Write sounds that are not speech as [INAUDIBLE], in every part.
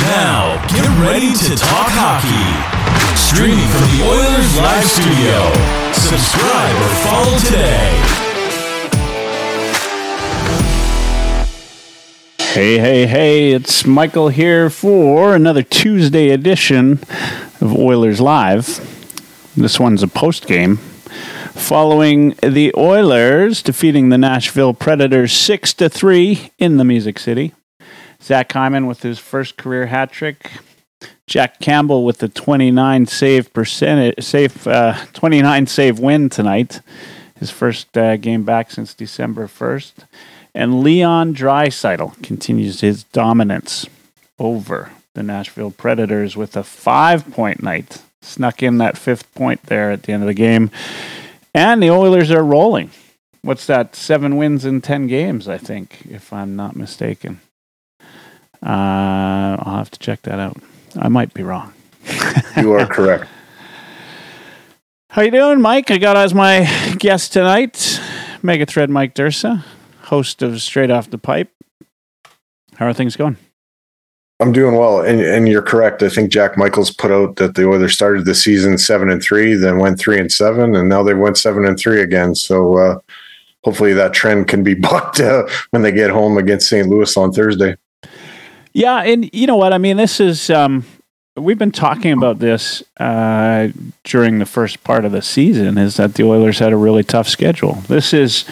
Now, get ready to talk hockey. Streaming from the Oilers Live Studio. Subscribe or follow today. Hey, hey, hey, it's Michael here for another Tuesday edition of Oilers Live. This one's a post game following the Oilers defeating the Nashville Predators 6 to 3 in the Music City. Zach Hyman with his first career hat trick. Jack Campbell with the 29 save percentage, save, uh, 29 save win tonight. His first uh, game back since December 1st. And Leon Draisaitl continues his dominance over the Nashville Predators with a five point night. Snuck in that fifth point there at the end of the game. And the Oilers are rolling. What's that? Seven wins in 10 games, I think, if I'm not mistaken. Uh, I'll have to check that out. I might be wrong. you are correct. [LAUGHS] How you doing, Mike? I got as my guest tonight, Megathread Mike Dursa, host of Straight Off the Pipe. How are things going? I'm doing well, and and you're correct. I think Jack Michaels put out that the Oilers started the season seven and three, then went three and seven, and now they went seven and three again. So uh, hopefully that trend can be [LAUGHS] bucked uh, when they get home against St. Louis on Thursday. Yeah, and you know what? I mean, this is um, we've been talking about this uh, during the first part of the season. Is that the Oilers had a really tough schedule? This is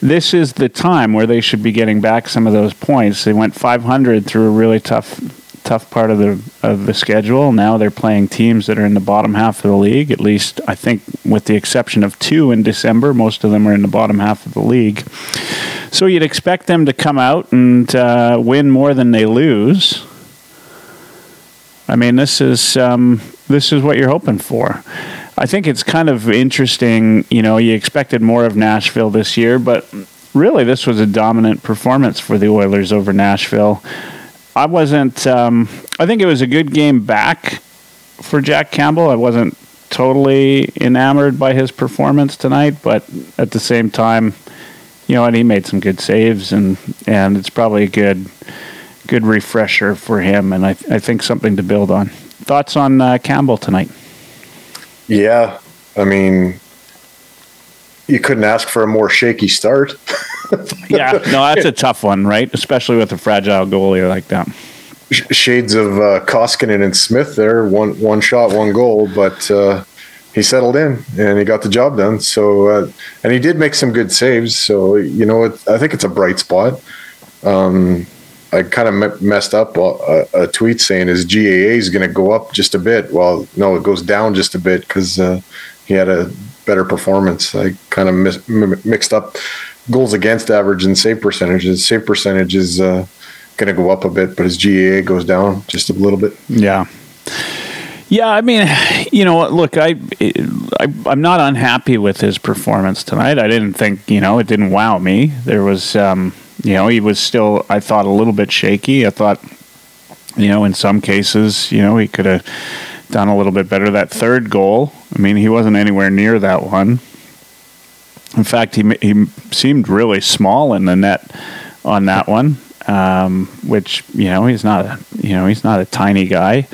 this is the time where they should be getting back some of those points. They went 500 through a really tough tough part of the of the schedule. Now they're playing teams that are in the bottom half of the league. At least I think, with the exception of two in December, most of them are in the bottom half of the league. So you'd expect them to come out and uh, win more than they lose. I mean, this is um, this is what you're hoping for. I think it's kind of interesting. You know, you expected more of Nashville this year, but really, this was a dominant performance for the Oilers over Nashville. I wasn't. Um, I think it was a good game back for Jack Campbell. I wasn't totally enamored by his performance tonight, but at the same time, you know, and he made some good saves, and and it's probably a good good refresher for him, and I I think something to build on. Thoughts on uh, Campbell tonight? Yeah, I mean, you couldn't ask for a more shaky start. [LAUGHS] [LAUGHS] yeah, no, that's a tough one, right? Especially with a fragile goalie like that. Shades of uh, Koskinen and Smith there, one one shot, one goal, but uh, he settled in and he got the job done. So, uh, and he did make some good saves. So, you know, it, I think it's a bright spot. Um, I kind of me- messed up a, a, tweet saying his GAA is going to go up just a bit. Well, no, it goes down just a bit because uh, he had a better performance. I kind of mis- m- mixed up goals against average and save percentages. Save percentage is uh, going to go up a bit, but his GAA goes down just a little bit. Yeah. Yeah, I mean, you know, look, I, I am not unhappy with his performance tonight. I didn't think, you know, it didn't wow me. There was, um, you know, he was still, I thought, a little bit shaky. I thought, you know, in some cases, you know, he could have done a little bit better. That third goal, I mean, he wasn't anywhere near that one. In fact, he he seemed really small in the net on that one, um, which you know he's not a you know he's not a tiny guy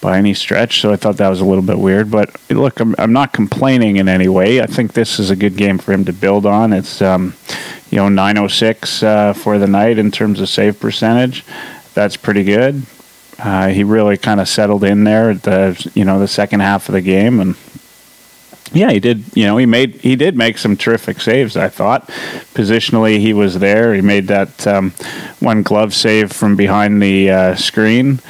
by any stretch. So I thought that was a little bit weird. But look, I'm I'm not complaining in any way. I think this is a good game for him to build on. It's um, you know 906 uh, for the night in terms of save percentage. That's pretty good. Uh, he really kind of settled in there at the you know the second half of the game and yeah, he did. You know, he made he did make some terrific saves. I thought positionally he was there. He made that um, one glove save from behind the uh, screen.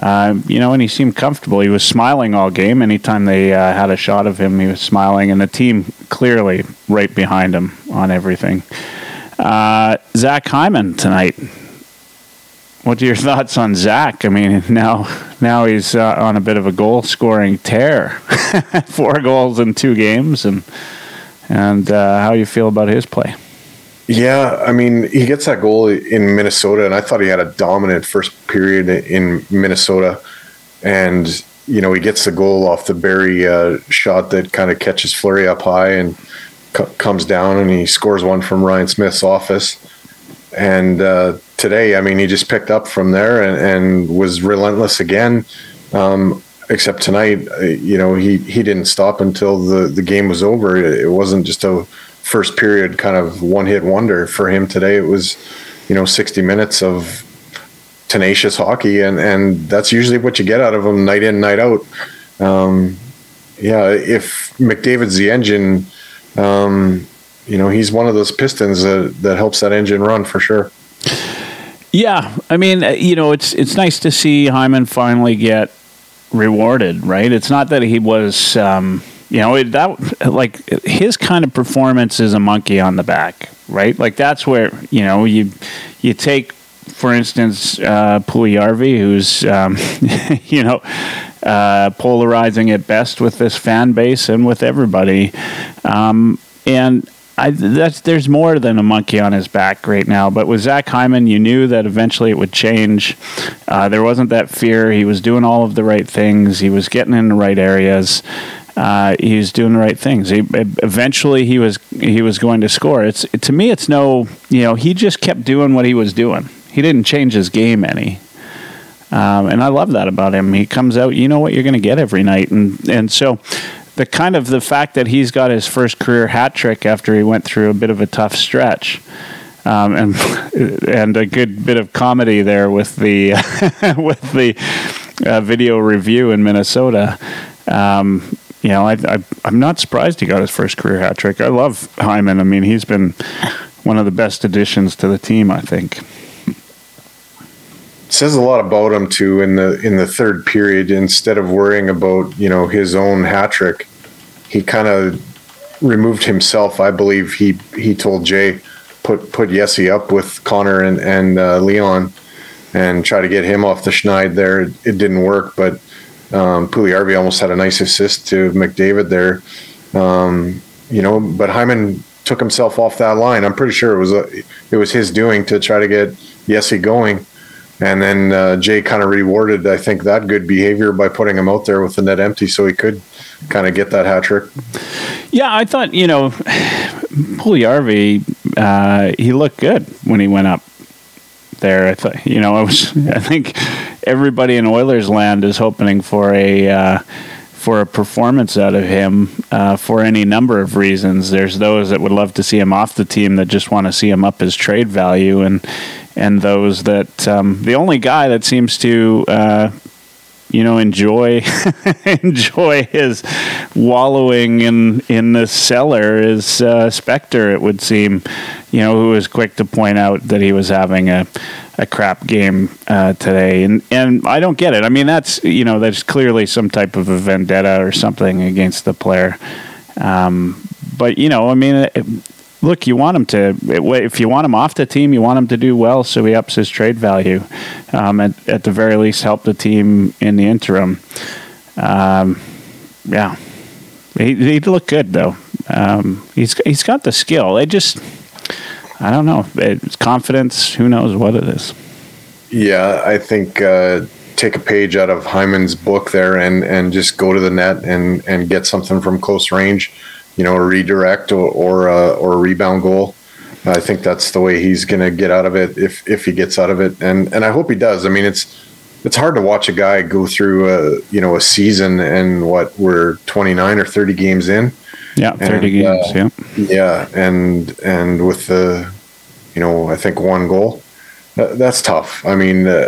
Uh, you know, and he seemed comfortable. He was smiling all game. Anytime they uh, had a shot of him, he was smiling, and the team clearly right behind him on everything. Uh, Zach Hyman tonight what are your thoughts on Zach? I mean, now now he's uh, on a bit of a goal scoring tear, [LAUGHS] four goals in two games, and and uh, how you feel about his play? Yeah, I mean, he gets that goal in Minnesota, and I thought he had a dominant first period in Minnesota, and you know he gets the goal off the Barrie uh, shot that kind of catches Fleury up high and c- comes down, and he scores one from Ryan Smyth's office, and uh, today, I mean, he just picked up from there and, and was relentless again. Um, except tonight, uh, you know, he, he didn't stop until the, the game was over. It wasn't just a first period kind of one hit wonder for him today. It was, you know, 60 minutes of tenacious hockey, and, and that's usually what you get out of him night in, night out. Um, yeah, if McDavid's the engine, um, you know, he's one of those pistons that, that helps that engine run for sure. Yeah, I mean, uh, you know, it's it's nice to see Hyman finally get rewarded, right? It's not that he was, um, you know, it, that like his kind of performance is a monkey on the back, right? Like that's where you know you you take, for instance, uh, Puljujarvi, who's um, [LAUGHS] you know uh, polarizing at best with this fan base and with everybody, um, and I, that's there's more than a monkey on his back right now. But with Zach Hyman, you knew that eventually it would change. Uh, there wasn't that fear. He was doing all of the right things. He was getting in the right areas. Uh, he was doing the right things. He, eventually, he was he was going to score. It's to me, it's no, you know, he just kept doing what he was doing. He didn't change his game any. Um, and I love that about him. He comes out, you know what you're going to get every night, and and so the kind of the fact that he's got his first career hat trick after he went through a bit of a tough stretch. Um, and [LAUGHS] and a good bit of comedy there with the [LAUGHS] with the uh, video review in Minnesota. Um, you know, I, I, I'm not surprised he got his first career hat trick. I love Hyman. I mean, he's been one of the best additions to the team. I think says a lot about him too in the in the third period. Instead of worrying about you know his own hat trick he kind of removed himself. I believe he he told jay put put Jesse up with connor and and uh, leon and try to get him off the schneid there. It, it didn't work but um, almost had a nice assist to McDavid there. Um, you know but Hyman took himself off that line. I'm pretty sure it was a, it was his doing to try to get Jesse going and then uh, Jay kind of rewarded, I think, that good behavior by putting him out there with the net empty, so he could kind of get that hat trick. Yeah, I thought you know, [SIGHS] Puljujarvi, uh, he looked good when he went up there. I thought you know, I was, [LAUGHS] I think everybody in Oilers land is hoping for a. Uh, for a performance out of him uh, for any number of reasons. There's those that would love to see him off the team that just want to see him up his trade value, and and those that um, the only guy that seems to uh, you know enjoy [LAUGHS] enjoy his wallowing in in the cellar is uh, Spector. It would seem, you know, who was quick to point out that he was having a a crap game uh, today, and and I don't get it. I mean, that's you know, that's clearly some type of a vendetta or something against the player. Um, but you know, I mean. It, look, you want him to. If you want him off the team, you want him to do well, so he ups his trade value. Um, at, at the very least, help the team in the interim. Um, yeah, he he look good though. Um, he's he's got the skill. It just, I don't know. It's confidence. Who knows what it is? Yeah, I think. Uh, take a page out of Hyman's book there and, and just go to the net and, and get something from close range you know, a redirect or or, uh, or a rebound goal. I think that's the way he's going to get out of it if if he gets out of it, and and I hope he does. I mean, it's it's hard to watch a guy go through a you know a season and what we're 29 or 30 games in. Yeah, 30 and, games. Uh, yeah, yeah, and and with the you know I think one goal, that's tough. I mean. Uh,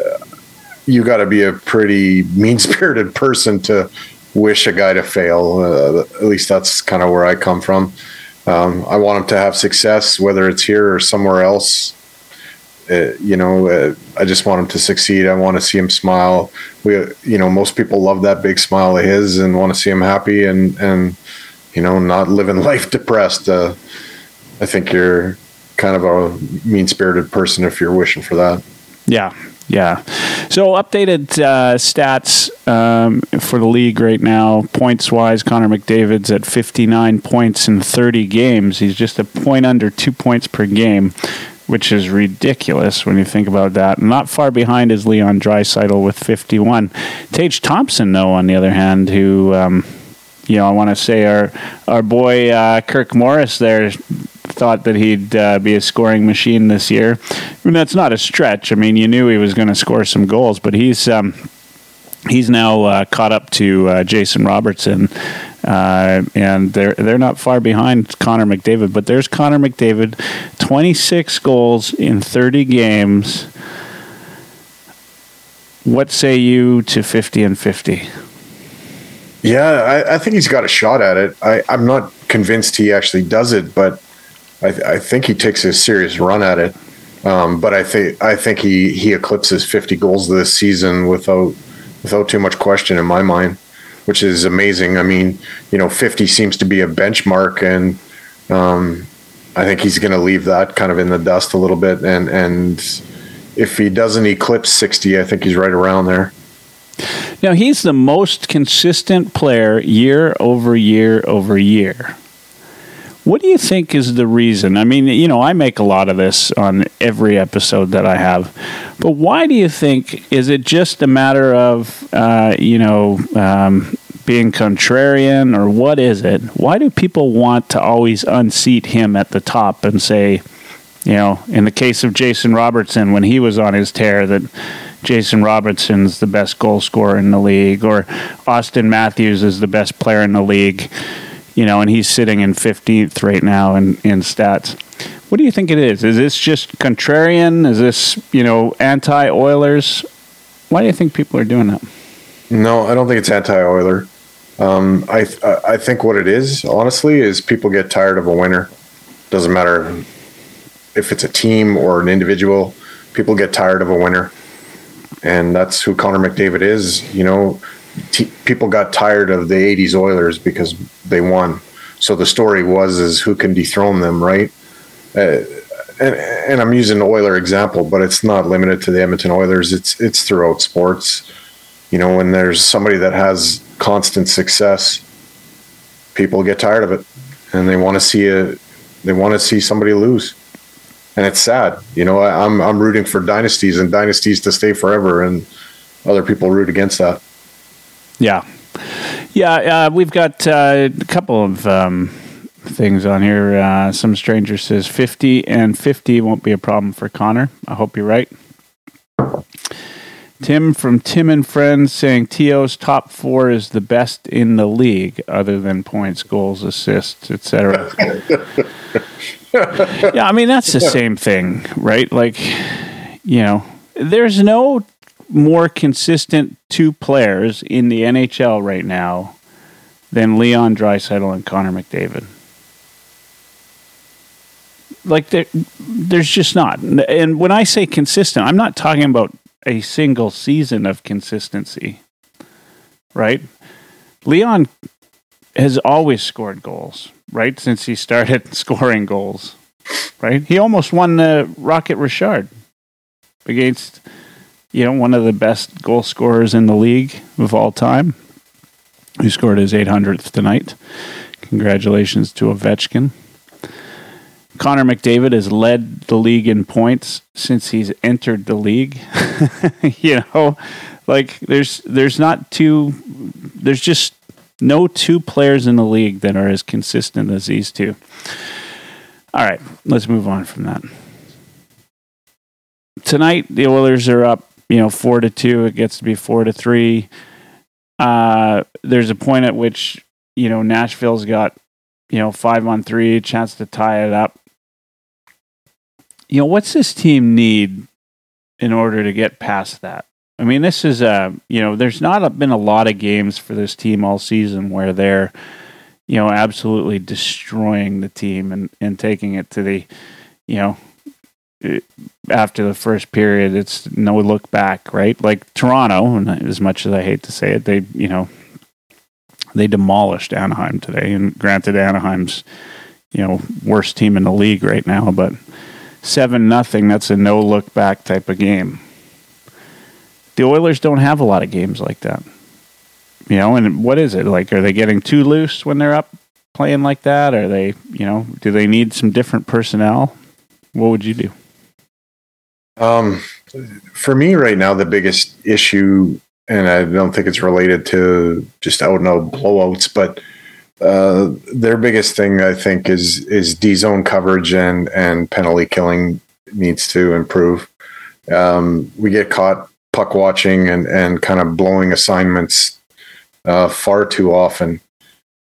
you got to be a pretty [LAUGHS] mean spirited person to wish a guy to fail. Uh, at least that's kind of where I come from. Um, I want him to have success, whether it's here or somewhere else. Uh, you know, uh, I just want him to succeed. I want to see him smile. We, you know, most people love that big smile of his and want to see him happy and and you know not living [LAUGHS] life depressed. Uh, I think you're kind of a mean spirited person if you're wishing for that. Yeah, yeah. So updated uh, stats um, for the league right now, points wise. Connor McDavid's at 59 points in 30 games. He's just a point under two points per game, which is ridiculous when you think about that. Not far behind is Leon Draisaitl with 51. Tage Thompson, though, on the other hand, who. Um, you know, I want to say our our boy uh, Kirk Morris there thought that he'd uh, be a scoring machine this year. That's not a stretch. I mean, you knew he was going to score some goals, but he's um, he's now uh, caught up to uh, Jason Robertson, uh, and they're they're not far behind Connor McDavid. But there's Connor McDavid, 26 goals in 30 games. What say you to 50 and 50? Yeah, I, I think he's got a shot at it. I, I'm not convinced he actually does it, but I, I think he takes a serious run at it. Um, but I think I think he he eclipses 50 goals this season without without too much question in my mind, which is amazing. I mean, you know, 50 seems to be a benchmark, and um, I think he's going to leave that kind of in the dust a little bit. And and if he doesn't eclipse 60, I think he's right around there. Now he's the most consistent player year over year over year. What do you think is the reason? I mean, you know, I make a lot of this on every episode that I have, but why do you think? Is it just a matter of, uh, you know, um, being contrarian, or what is it? Why do people want to always unseat him at the top and say, you know, in the case of Jason Robertson, when he was on his tear, that Jason Robertson's the best goal scorer in the league, or Auston Matthews is the best player in the league you know, and he's sitting in 15th right now in, in stats. What do you think it is? Is this just contrarian? Is this, you know, anti Oilers? Why do you think people are doing that? No, I don't think it's anti Oiler. Um, I I think what it is, honestly, is people get tired of a winner. Doesn't matter if it's a team or an individual. People get tired of a winner, and that's who Connor McDavid is. You know, t- people got tired of the 80s Oilers because they won. So the story was is who can dethrone them, right? Uh, and, and I'm using the Oiler example, but it's not limited to the Edmonton Oilers. It's it's throughout sports. You know, when there's somebody that has constant success, people get tired of it, and they want to see a they want to see somebody lose, and it's sad. You know, I, I'm I'm rooting for dynasties and dynasties to stay forever, and other people root against that. Yeah, yeah. Uh, we've got uh, a couple of um, things on here. Uh, some stranger says fifty and fifty won't be a problem for Connor. I hope you're right. Tim from Tim and Friends saying To's top four is the best in the league, other than points, goals, assists, etc. [LAUGHS] yeah, I mean that's the same thing, right? Like, you know, there's no more consistent two players in the NHL right now than Leon Draisaitl and Connor McDavid. Like there, there's just not. And when I say consistent, I'm not talking about a single season of consistency. Right? Leon has always scored goals, right? Since he started [LAUGHS] scoring goals. Right? He almost won the Rocket Richard against you know, one of the best goal scorers in the league of all time, who scored his 800th tonight. Congratulations to Ovechkin. Connor McDavid has led the league in points since he's entered the league. [LAUGHS] you know, like there's there's not two there's just no two players in the league that are as consistent as these two. All right, let's move on from that. Tonight the Oilers are up you know, four to two, it gets to be four to three. Uh, there's a point at which, you know, Nashville's got, you know, five on three, chance to tie it up. You know, what's this team need in order to get past that? I mean, this is a, you know, there's not been a lot of games for this team all season where they're, you know, absolutely destroying the team and, and taking it to the, you know, after the first period, it's no look back, right? Like Toronto, and as much as I hate to say it, they, you know, they demolished Anaheim today. And granted, Anaheim's, you know, worst team in the league right now, but seven nothing, that's a no look back type of game. The Oilers don't have a lot of games like that. You know, and what is it? Like, are they getting too loose when they're up playing like that? Are they, you know, do they need some different personnel? What would you do? Um, for me right now, the biggest issue, and I don't think it's related to just out and out blowouts, but uh, their biggest thing, I think, is is D zone coverage and and penalty killing needs to improve. Um, we get caught puck watching and and kind of blowing assignments uh, far too often,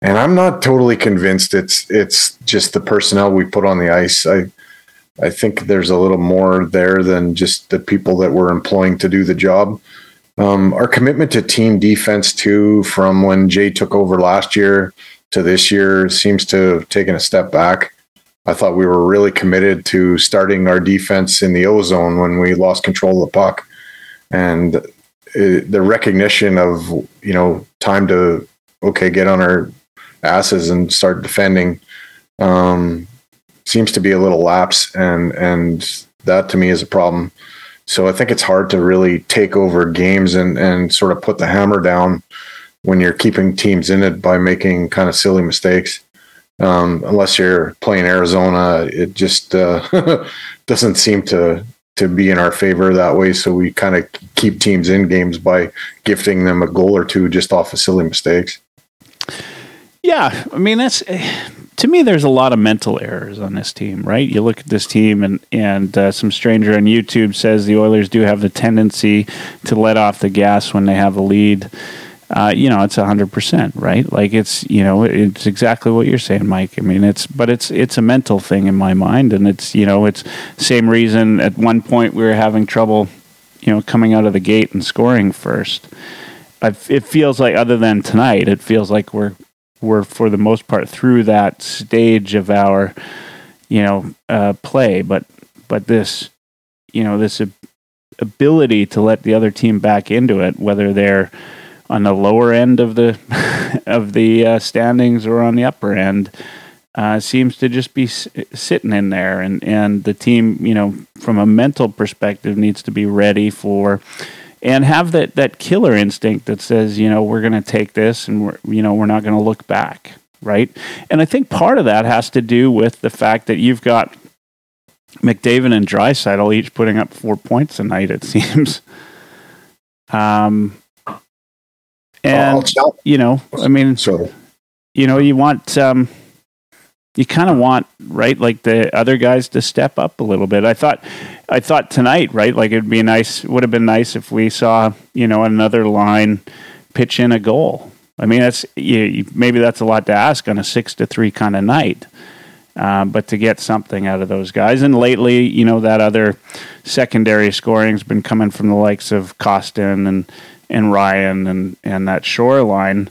and I'm not totally convinced it's it's just the personnel we put on the ice. I I think there's a little more there than just the people that we're employing to do the job. Um, our commitment to team defense too, from when Jay took over last year to this year seems to have taken a step back. I thought we were really committed to starting our defense in the O zone when we lost control of the puck, and it, the recognition of you know time to okay get on our asses and start defending um, seems to be a little lapse, and and that to me is a problem. So I think it's hard to really take over games and and sort of put the hammer down when you're keeping teams in it by making kind of silly mistakes. Um, unless you're playing Arizona, it just uh, [LAUGHS] doesn't seem to to be in our favor that way. So we kind of keep teams in games by gifting them a goal or two just off of silly mistakes. Yeah, I mean that's to me. There's a lot of mental errors on this team, right? You look at this team, and and uh, some stranger on YouTube says the Oilers do have the tendency to let off the gas when they have a lead uh, you know, it's hundred percent, right? Like it's, you know, it's exactly what you're saying, Mike. I mean, it's, but it's, it's a mental thing in my mind, and it's, you know, it's same reason. At one point, we were having trouble, you know, coming out of the gate and scoring first. I've, it feels like, other than tonight, it feels like we're, we're for the most part through that stage of our, you know, uh, play. But, but this, you know, this ability to let the other team back into it, whether they're on the lower end of the [LAUGHS] of the uh, standings or on the upper end uh, seems to just be s- sitting in there and and the team you know from a mental perspective needs to be ready for and have that that killer instinct that says you know we're going to take this and we're you know we're not going to look back right? And i think part of that has to do with the fact that you've got McDavid and Draisaitl each putting up four points a night it [LAUGHS] seems. Um and you know, I mean, so you know, you want um, you kind of want right like the other guys to step up a little bit. I thought, I thought tonight, right, like it'd be nice. Would have been nice if we saw you know another line pitch in a goal. I mean, that's you, maybe that's a lot to ask on a six to three kind of night. Uh, but to get something out of those guys, and lately, you know, that other secondary scoring's been coming from the likes of Kostin and and Ryan and and that shoreline.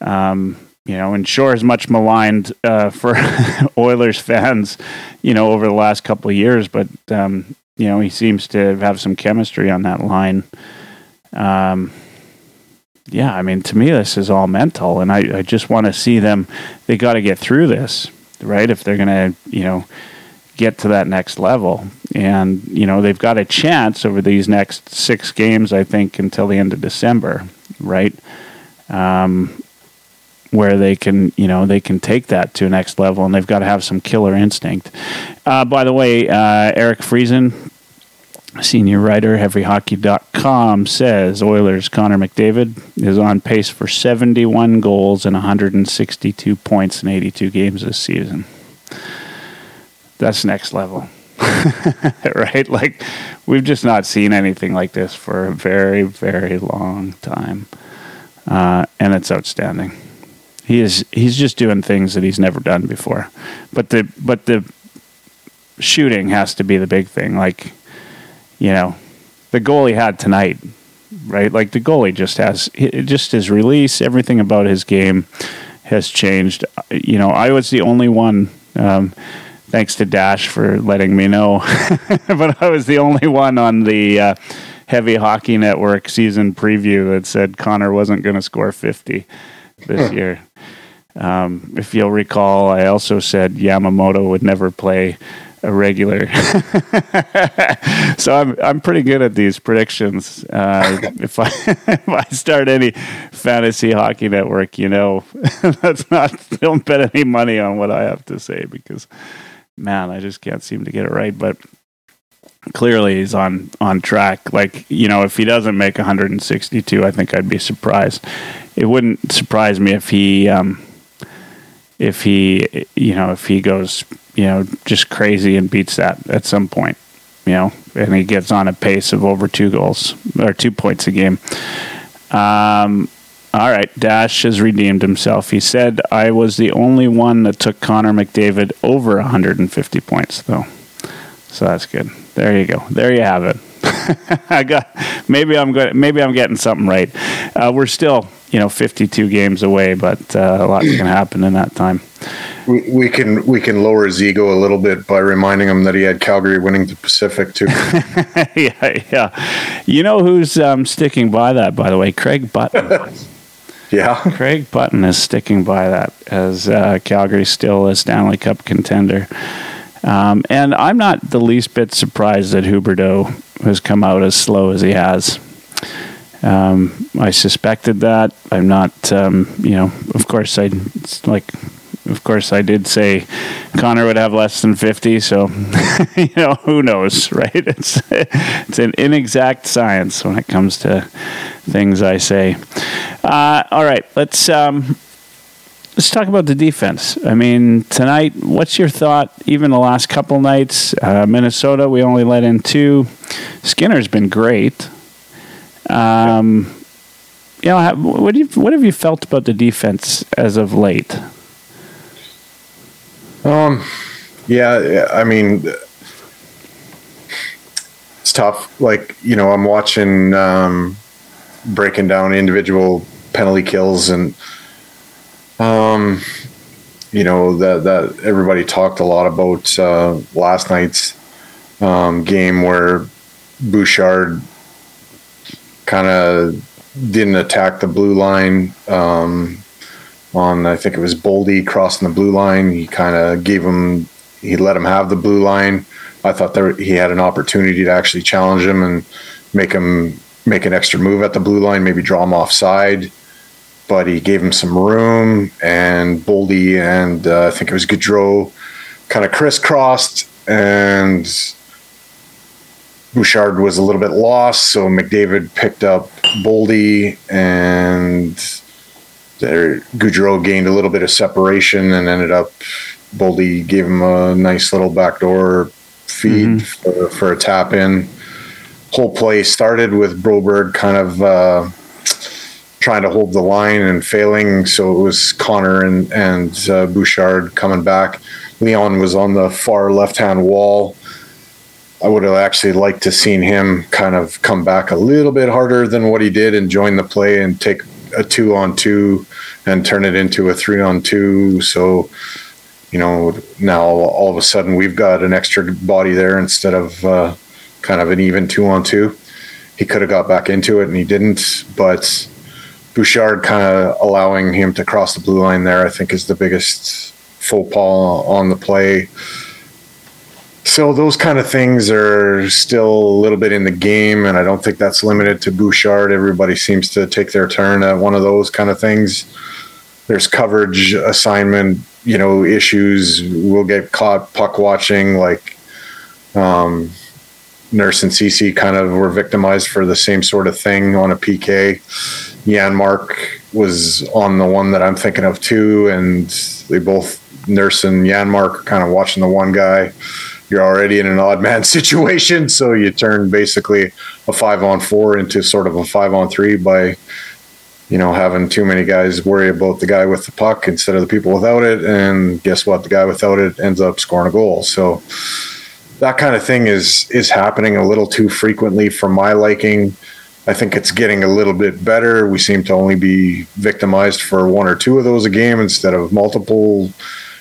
Um, you know, and Shore is much maligned uh, for [LAUGHS] Oilers fans, you know, over the last couple of years. But um, you know, he seems to have some chemistry on that line. Um, yeah, I mean, to me, this is all mental, and I, I just want to see them. They got to get through this, right? If they're going to, you know, get to that next level. And, you know, they've got a chance over these next six games, I think, until the end of December, right? Um, where they can, you know, they can take that to a next level, and they've got to have some killer instinct. Uh, by the way, uh, Eric Friesen, senior writer, heavyhockey.com, says Oilers' Connor McDavid is on pace for 71 goals and 162 points in 82 games this season that's next level. [LAUGHS] right? Like we've just not seen anything like this for a very, very long time, uh, and it's outstanding. He is he's just doing things that he's never done before, but the but the shooting has to be the big thing. Like you know, the goal he had tonight, right? Like the goalie just has just his release, everything about his game has changed. You know, I was the only one. Um, thanks to Dash for letting me know. [LAUGHS] but I was the only one on the uh, Heavy Hockey Network season preview that said Connor wasn't going to score 50 this year. Um, if you'll recall, I also said Yamamoto would never play a regular. [LAUGHS] so I'm I'm pretty good at these predictions. Uh, if I [LAUGHS] if I start any fantasy hockey network, you know, [LAUGHS] that's not don't bet any money on what I have to say because man, I just can't seem to get it right. But clearly, he's on on track. Like you know, if he doesn't make 162, I think I'd be surprised. It wouldn't surprise me if he um, if he, you know, if he goes, you know, just crazy and beats that at some point, you know, and he gets on a pace of over two goals or two points a game. Um, all right, Dash has redeemed himself. He said, I was the only one that took Connor McDavid over 150 points, though. So that's good. There you go. There you have it. [LAUGHS] I got maybe I'm good. Maybe I'm getting something right. Uh, we're still, you know, 52 games away, but uh, a lot can [CLEARS THROAT] happen in that time. We, we can we can lower his ego a little bit by reminding him that he had Calgary winning the Pacific too. [LAUGHS] yeah, yeah. You know who's um, sticking by that, by the way? Craig Button. [LAUGHS] yeah, Craig Button is sticking by that as uh, Calgary still a Stanley Cup contender. Um, and I'm not the least bit surprised that Huberdeau has come out as slow as he has. Um, I suspected that. I'm not, um, you know, of course, I like, of course, I did say Connor would have less than 50. So, [LAUGHS] you know, who knows, [LAUGHS] right? It's it's an inexact science when it comes to things I say. Uh, all right, let's um, let's talk about the defense. I mean, tonight, what's your thought? Even the last couple nights, uh, Minnesota, we only let in two. Skinner's been great. Um, you know, what do you what have you felt about the defense as of late? Um, yeah, I mean, it's tough. Like you know, I'm watching um, breaking down individual penalty kills and um, you know that that everybody talked a lot about uh, last night's um, game where Bouchard kind of didn't attack the blue line um, on I think it was Boldy crossing the blue line. He kind of gave him he let him have the blue line. I thought there he had an opportunity to actually challenge him and make him make an extra move at the blue line, maybe draw him offside but he gave him some room, and Boldy and uh, I think it was Gaudreau kind of crisscrossed, and Bouchard was a little bit lost, so McDavid picked up Boldy, and there Gaudreau gained a little bit of separation, and ended up Boldy gave him a nice little backdoor feed mm-hmm. for, for, a tap in. Whole play started with Broberg kind of. Uh, trying to hold the line and failing. So it was Connor and and uh, Bouchard coming back. Leon was on the far left hand wall. I would have actually liked to seen him kind of come back a little bit harder than what he did and join the play and take a two on two and turn it into a three on two. So, you know, now all of a sudden we've got an extra body there instead of uh, kind of an even two on two. He could have got back into it and he didn't, but Bouchard kind of allowing him to cross the blue line there, I think, is the biggest faux pas on the play. So those kind of things are still a little bit in the game, and I don't think that's limited to Bouchard. Everybody seems to take their turn at one of those kind of things. There's coverage assignment, you know, issues. We'll get caught puck watching, like um, Nurse and Ceci kind of were victimized for the same sort of thing on a PK Janmark was on the one that I'm thinking of too, and they both Nurse and Janmark are kind of watching the one guy. You're already in an odd man [LAUGHS] situation, so you turn basically a five on four into sort of a five on three by, you know, having too many guys worry about the guy with the puck instead of the people without it. And guess what? The guy without it ends up scoring a goal. So that kind of thing is is happening a little too frequently for my liking. I think it's getting a little bit better. We seem to only be victimized for one or two of those a game instead of multiple,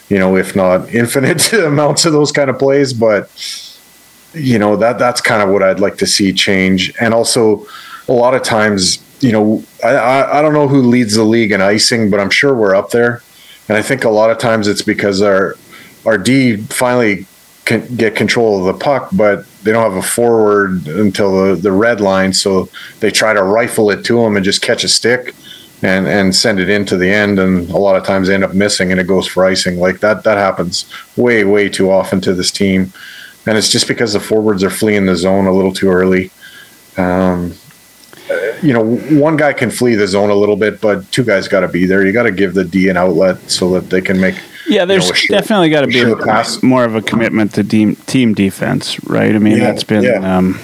you know, if not infinite [LAUGHS] amounts of those kind of plays. But you know that that's kind of what I'd like to see change. And also, a lot of times, you know, I, I, I don't know who leads the league in icing, but I'm sure we're up there. And I think a lot of times it's because our our D finally get control of the puck, but they don't have a forward until the, the red line. So they try to rifle it to them and just catch a stick and, and send it into the end. And a lot of times they end up missing and it goes for icing. Like that, that happens way, way too often to this team. And it's just because the forwards are fleeing the zone a little too early. Um, you know, one guy can flee the zone a little bit, but two guys got to be there. You got to give the D an outlet so that they can make. Yeah, there's you know, definitely got to be a, more of a commitment to team team defense, right? I mean, yeah, that's been. Yeah. Um,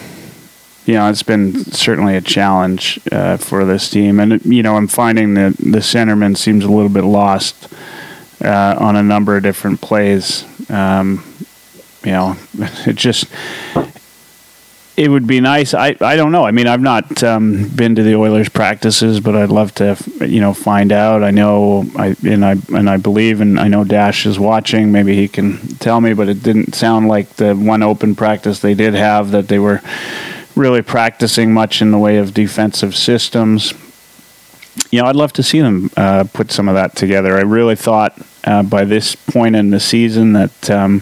you know, it's been certainly a challenge uh, for this team, and you know, I'm finding that the centerman seems a little bit lost uh, on a number of different plays. Um, you know, [LAUGHS] it just it would be nice. I, I don't know. I mean, I've not um, been to the Oilers practices, but I'd love to, you know, find out. I know, I and I and I believe, and I know Dash is watching. Maybe he can tell me, but it didn't sound like the one open practice they did have that they were really practicing much in the way of defensive systems. You know, I'd love to see them uh, put some of that together. I really thought uh, by this point in the season that. Um,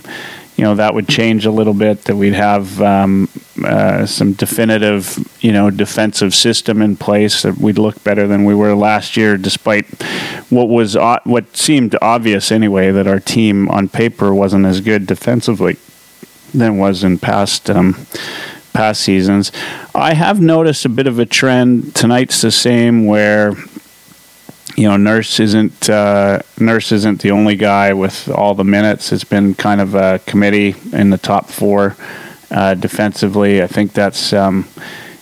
you know that would change a little bit. That we'd have um, uh, some definitive, you know, defensive system in place. That we'd look better than we were last year, despite what was uh, what seemed obvious anyway. That our team on paper wasn't as good defensively than was in past. Um, past seasons. I have noticed a bit of a trend. Tonight's the same where you know, Nurse isn't uh, Nurse isn't the only guy with all the minutes. It's been kind of a committee in the top four uh, defensively. I think that's um,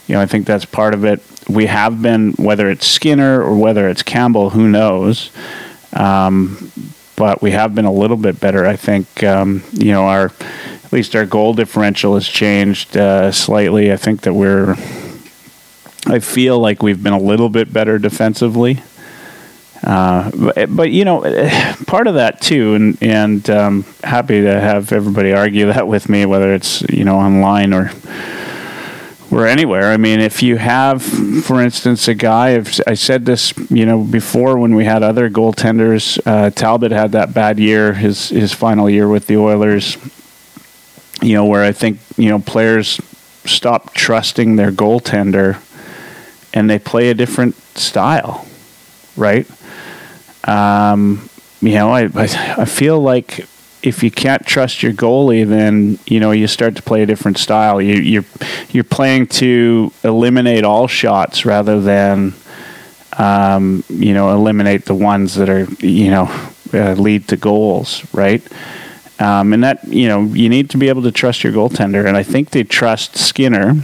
you know I think that's part of it. We have been whether it's Skinner or whether it's Campbell, who knows. Um, but we have been a little bit better. I think um, you know our at least our goal differential has changed uh, slightly. I think that we're I feel like we've been a little bit better defensively. Uh, but, but, you know, [SIGHS] part of that too, and and um, happy to have everybody argue that with me, whether it's you know online or or anywhere. I mean, if you have, for instance, a guy, if I said this, you know, before when we had other goaltenders, uh, Talbot had that bad year, his his final year with the Oilers. You know, where I think you know players stop trusting their goaltender, and they play a different style, right? Um, you know, I, I, I feel like if you can't trust your goalie, then you know you start to play a different style. You, you're you're playing to eliminate all shots rather than um, you know eliminate the ones that are you know uh, lead to goals, right? Um, and that you know you need to be able to trust your goaltender, and I think they trust Skinner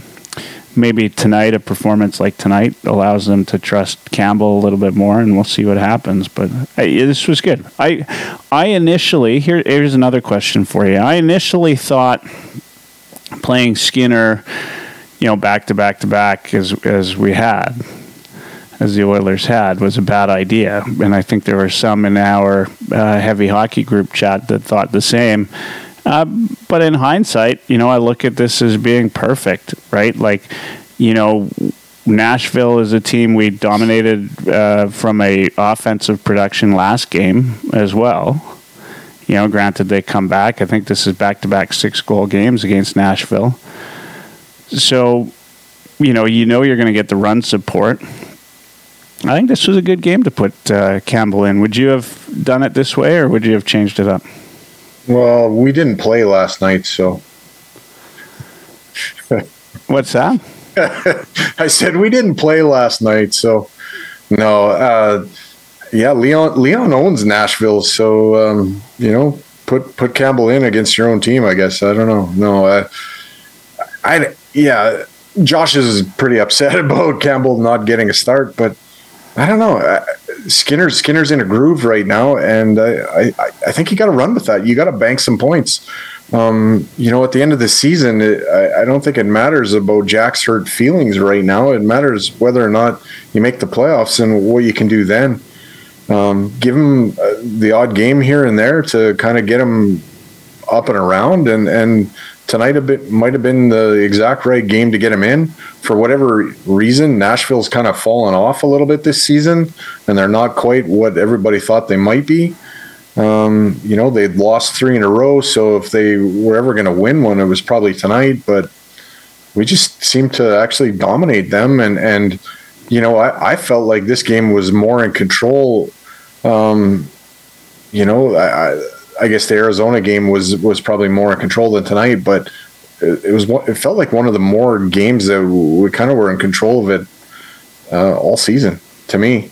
maybe tonight a performance like tonight allows them to trust Campbell a little bit more, and we'll see what happens. But this was good. I I initially here here's another question for you. I initially thought playing Skinner, you know, back to back to back as as we had. As the Oilers had was a bad idea, and I think there were some in our uh, heavy hockey group chat that thought the same. Uh, but in hindsight, you know, I look at this as being perfect, right? Like, you know, Nashville is a team we dominated uh, from a offensive production last game as well. You know, granted they come back. I think this is back to back six goal games against Nashville. So, you know, you know you're going to get the run support. I think this was a good game to put uh, Campbell in. Would you have done it this way, or would you have changed it up? Well, we didn't play last night, so. [LAUGHS] What's that? [LAUGHS] I said we didn't play last night, so no. Uh, yeah, Leon Leon owns Nashville, so um, you know, put put Campbell in against your own team. I guess I don't know. No, uh, I yeah. Josh is pretty upset [LAUGHS] about Campbell not getting a start, but I don't know. Uh, Skinner Skinner's in a groove right now, and I I, I think you got to run with that. You got to bank some points. Um, you know, at the end of the season, it, I, I, don't think it matters about Jack's hurt feelings right now. It matters whether or not you make the playoffs and what you can do then. Um, give him uh, the odd game here and there to kind of get him up and around, and and tonight a bit might have been the exact right game to get him in. For whatever reason, Nashville's kind of fallen off a little bit this season, and they're not quite what everybody thought they might be. Um, you know, they'd lost three in a row, so if they were ever going to win one, it was probably tonight. But we just seemed to actually dominate them, and and you know, I, I felt like this game was more in control. Um, you know, I, I guess the Arizona game was was probably more in control than tonight, but it, it was it felt like one of the more games that we kind of were in control of it uh, all season to me.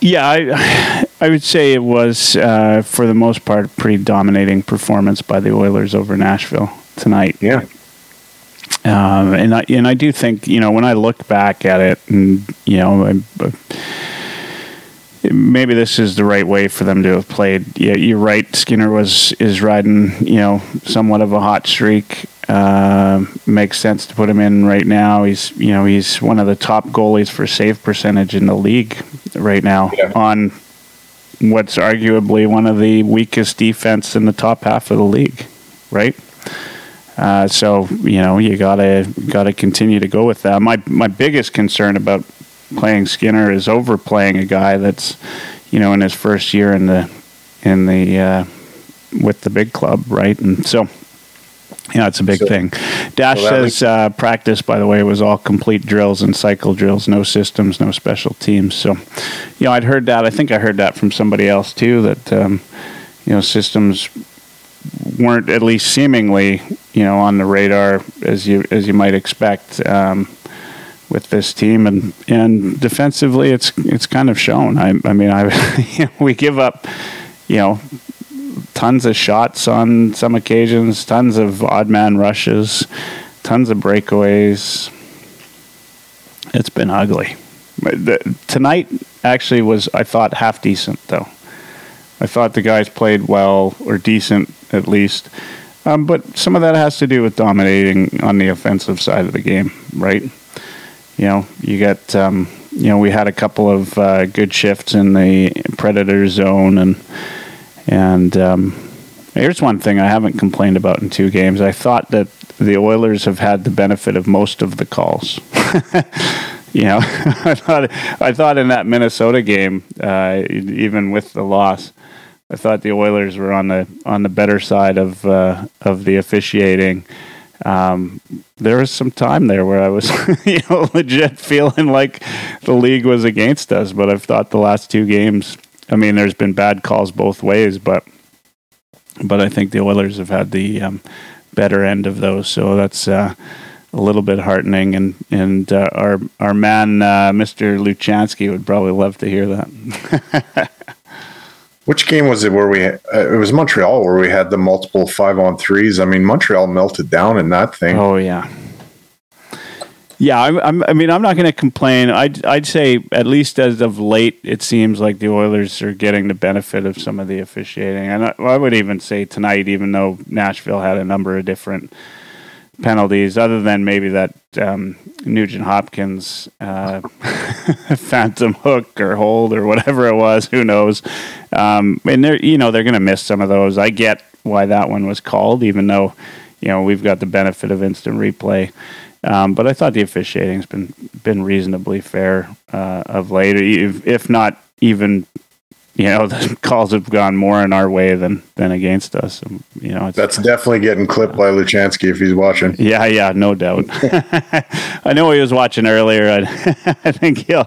Yeah, I, I would say it was uh, for the most part a pretty dominating performance by the Oilers over Nashville tonight. Yeah. Um, and I and I do think you know when I look back at it, and you know, I, maybe this is the right way for them to have played. Yeah, you're right. Skinner was is riding you know somewhat of a hot streak. Uh, makes sense to put him in right now. He's you know he's one of the top goalies for save percentage in the league right now Yeah. on what's arguably one of the weakest defense in the top half of the league, right? Uh, so you know you gotta gotta continue to go with that. My my biggest concern about playing Skinner is overplaying a guy that's you know in his first year in the in the uh, with the big club, right? And so yeah, it's a big So- thing. Dash so says uh, practice, by the way, was all complete drills and cycle drills, no systems, no special teams. So, you know, I'd heard that. I think I heard that from somebody else too. That um, you know, systems weren't at least seemingly, you know, on the radar as you as you might expect um, with this team, and and defensively, it's it's kind of shown. I I mean, I [LAUGHS] we give up, you know, tons of shots on some occasions, tons of odd man rushes, tons of breakaways. It's been ugly. The- Tonight actually was, I thought, half decent though. I thought the guys played well or decent at least. Um, but some of that has to do with dominating on the offensive side of the game, right? You know, you got, um, you know, we had a couple of uh, good shifts in the predator zone, and and um, here's one thing I haven't complained about in two games. I thought that the Oilers have had the benefit of most of the calls. [LAUGHS] you know, [LAUGHS] I thought I thought in that Minnesota game, uh, even with the loss, I thought the Oilers were on the on the better side of uh, of the officiating. Um, there was some time there where I was, [LAUGHS] you know, legit feeling like the league was against us. But I've thought the last two games. I mean, there's been bad calls both ways, but but I think the Oilers have had the um, better end of those. So that's uh, a little bit heartening. And and uh, our our man, uh, Mr. Luchansky, would probably love to hear that. [LAUGHS] Which game was it where we? Uh, it was Montreal where we had the multiple five on threes. I mean, Montreal melted down in that thing. Oh yeah, yeah. I'm, I'm, I mean, I'm not going to complain. I'd I'd say at least as of late, it seems like the Oilers are getting the benefit of some of the officiating, and I, I would even say tonight, even though Nashville had a number of different penalties, other than maybe that um, Nugent Hopkins uh, [LAUGHS] phantom hook or hold or whatever it was. Who knows? Um, and they're you know they're going to miss some of those. I get why that one was called, even though you know we've got the benefit of instant replay. Um, but I thought the officiating's been been reasonably fair uh, of late, if, if not even. You know, [LAUGHS] the calls have gone more in our way than than against us. You know, That's definitely getting clipped by Luchansky if he's watching. yeah, yeah, no doubt. [LAUGHS] I know he was watching earlier. I, [LAUGHS] I think he'll.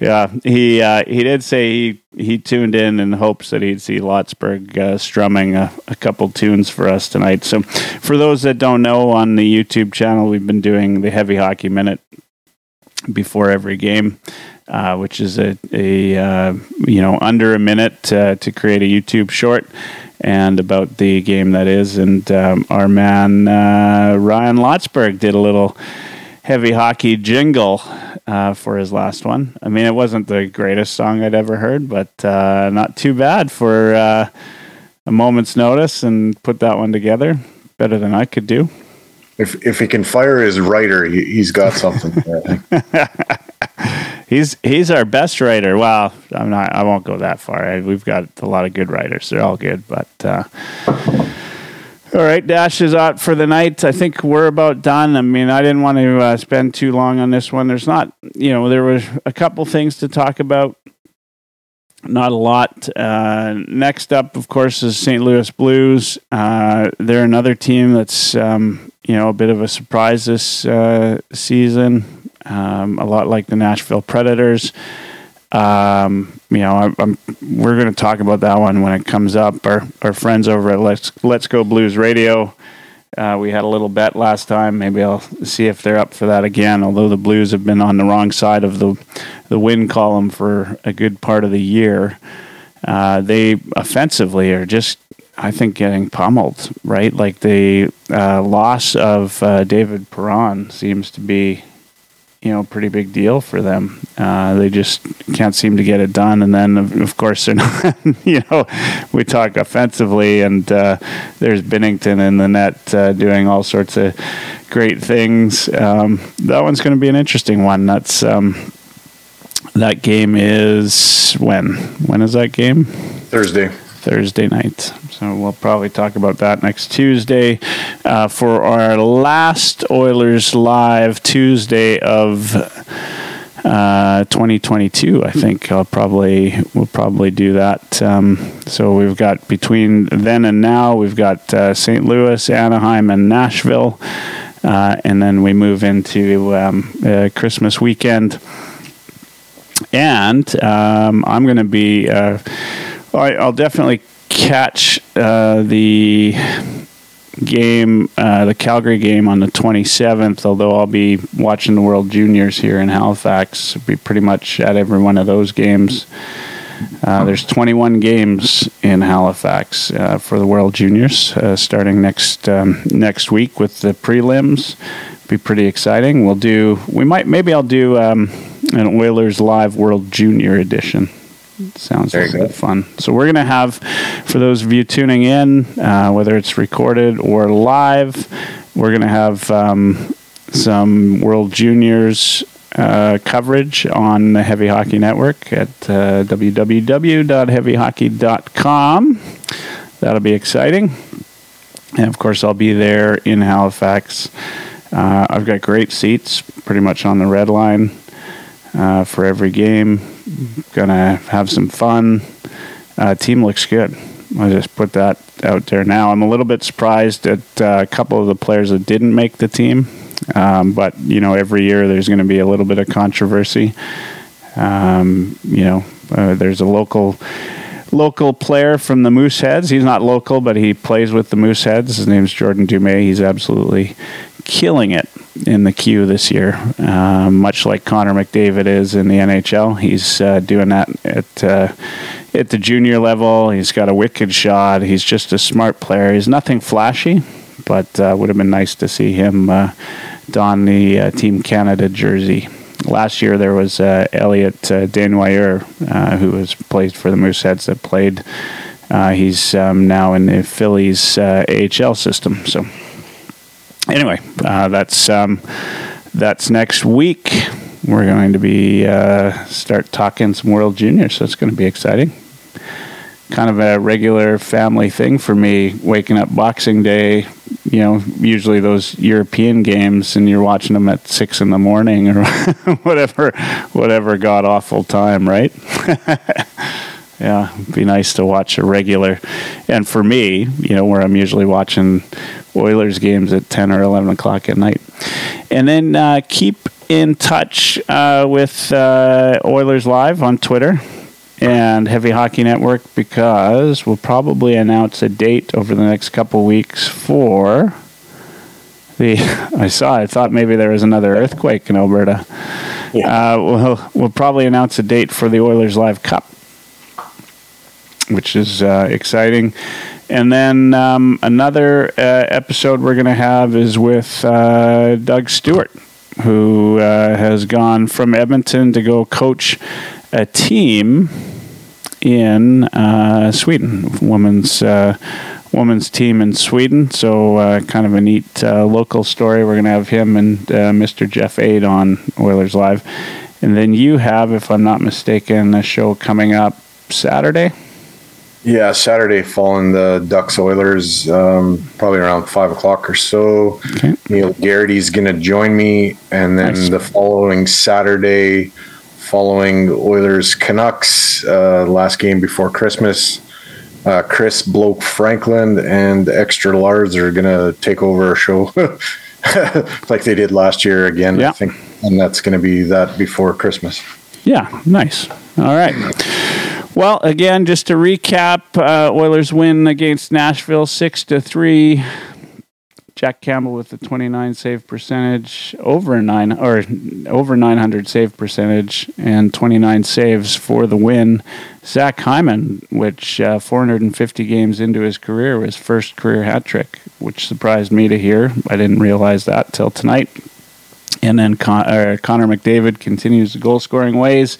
Yeah, he uh, he did say he, he tuned in in hopes that he'd see Lotsburg uh, strumming a, a couple tunes for us tonight. So, for those that don't know, on the YouTube channel, we've been doing the Heavy Hockey Minute before every game, uh, which is a, a uh, you know under a minute uh, to create a YouTube short and about the game that is. And um, our man uh, Ryan Lotsberg did a little heavy hockey jingle uh, for his last one. I mean, it wasn't the greatest song I'd ever heard, but uh, not too bad for uh, a moment's notice and put that one together. Better than I could do. If if he can fire his writer, he, he's got something. [LAUGHS] [LAUGHS] He's he's our best writer. Well, I'm not. I won't go that far. We've got a lot of good writers. They're all good, but. Uh, all right, Dash is out for the night. I think we're about done. I mean, I didn't want to uh, spend too long on this one. There's not, you know, there was a couple things to talk about. Not a lot. Uh, next up, of course, is St. Louis Blues. Uh, they're another team that's, um, you know, a bit of a surprise this uh, season. Um, a lot like the Nashville Predators. Um, you know, I, we're going to talk about that one when it comes up. Our our friends over at Let's Let's Go Blues Radio Uh, we had a little bet last time. Maybe I'll see if they're up for that again. Although the Blues have been on the wrong side of the the win column for a good part of the year, uh, they offensively are just, I think, getting pummeled. Right, like the uh, loss of uh, David Perron seems to be you know, pretty big deal for them. Uh, they just can't seem to get it done. And then, of, of course, they're [LAUGHS] not, you know, we talk offensively, and uh, there's Binnington in the net uh, doing all sorts of great things. Um, that one's going to be an interesting one. That's um, that game is when? When is that game? Thursday. Thursday night. So we'll probably talk about that next Tuesday uh, for our last Oilers Live Tuesday of uh, 2022. I think I'll probably we'll probably do that. Um, so we've got between then and now we've got uh, St. Louis, Anaheim, and Nashville, uh, and then we move into um, uh, Christmas weekend. And um, I'm going to be uh, I, will definitely catch uh, the game, uh, the Calgary game on the 27th, although I'll be watching the World Juniors here in Halifax. Be pretty much at every one of those games. Uh, there's 21 games in Halifax uh, for the World Juniors, uh, starting next um, next week with the prelims. Be pretty exciting. We'll do. We might. Maybe I'll do um, an Oilers Live World Junior edition. Sounds like good fun. So we're going to have, for those of you tuning in, uh, whether it's recorded or live, we're going to have um, some World Juniors uh, coverage on the Heavy Hockey Network at uh, www.heavyhockey.com. That'll be exciting. And of course, I'll be there in Halifax. Uh, I've got great seats pretty much on the red line uh, for every game gonna have some fun. Uh, team looks good. I just put that out there now. I'm a little bit surprised at uh, a couple of the players that didn't make the team, um, but you know every year there's going to be a little bit of controversy. Um, you know, uh, there's a local local player from the Mooseheads. He's not local, but he plays with the Mooseheads. His name's Jordan Dumais. He's absolutely killing it in the Q this year, uh, much like Connor McDavid is in the NHL. He's uh, doing that at uh, at the junior level. He's got a wicked shot. He's just a smart player. He's nothing flashy, but uh, would have been nice to see him uh, don the uh, Team Canada jersey. Last year there was Elliot uh, Desnoyers, who was played for the Mooseheads that played. he's um, now in the Phillies AHL system. So anyway, uh, that's um, that's next week. We're going to be uh, start talking some World Juniors, so it's going to be exciting. Kind of a regular family thing for me. Waking up Boxing Day, you know, usually those European games, and you're watching them at six in the morning or [LAUGHS] whatever, whatever god awful time, right? [LAUGHS] yeah, it'd be nice to watch a regular. And for me, you know, where I'm usually watching Oilers games at 10 or 11 o'clock at night. And then uh, keep in touch uh, with uh, Oilers Live on Twitter and Heavy Hockey Network because we'll probably announce a date over the next couple weeks for the. [LAUGHS] I saw. I thought maybe there was another earthquake in Alberta. Yeah. Uh, we'll we'll probably announce a date for the Oilers Live Cup, which is uh, exciting. And then um, another uh, episode we're going to have is with uh, Doug Stewart, who uh, has gone from Edmonton to go coach a team in uh, Sweden, women's uh, women's team in Sweden. So uh, kind of a neat local story. We're going to have him and Mr. Jeff Aid on Oilers Live. And then you have, if I'm not mistaken, a show coming up Saturday. Yeah, Saturday following the Ducks Oilers, um, probably around five o'clock or so. Okay. Neil Garrity's going to join me, and then nice. the following Saturday, following Oilers Canucks, uh, last game before Christmas, uh, Chris Bloke Franklin and Extra Lars are going to take over our show [LAUGHS] like they did last year again. Yeah. I think, and that's going to be that before Christmas. Yeah, nice. All right. Well, again, just to recap, uh, Oilers win against Nashville six to three. Jack Campbell with the 29 save percentage, over nine or over 900 save percentage, and 29 saves for the win. Zach Hyman, which uh, 450 games into his career, his first career hat trick, which surprised me to hear. I didn't realize that till tonight. And then Con- uh, Connor McDavid continues the goal scoring ways,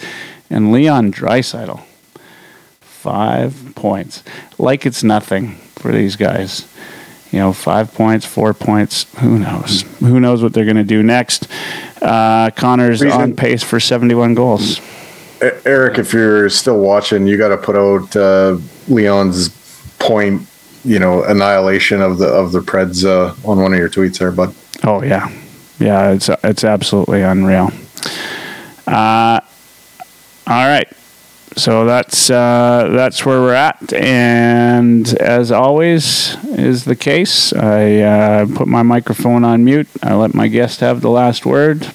and Leon Draisaitl, five points, like it's nothing for these guys you know, five points, four points. Who knows? Who knows what they're going to do next? Uh, Connor's Reason. on pace for 71 goals. Eric, if you're still watching, you got to put out uh, Leon's point, you know, annihilation of the of the Preds uh, on one of your tweets there, bud. Oh yeah, yeah, it's it's absolutely unreal. Uh, all right so that's uh, that's where we're at, and as always is the case, I uh, put my microphone on mute. I let my guest have the last word.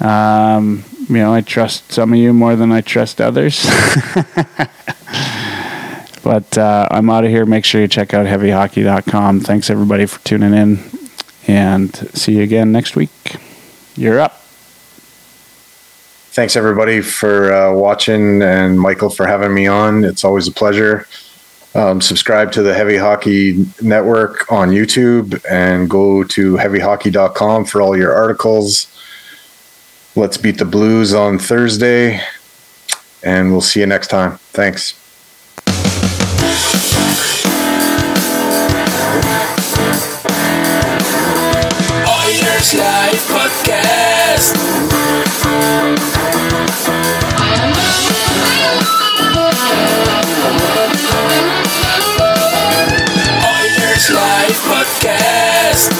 Um, you know, I trust some of you more than I trust others. [LAUGHS] but uh, I'm out of here. Make sure you check out heavyhockey.com. Thanks everybody for tuning in, and see you again next week. You're up thanks everybody for uh, watching and Michael for having me on. It's always a pleasure. Um, subscribe to the Heavy Hockey Network on YouTube and go to heavyhockey.com for all your articles. Let's beat the Blues on Thursday, and we'll see you next time. Thanks. Oilers Live Life Podcast.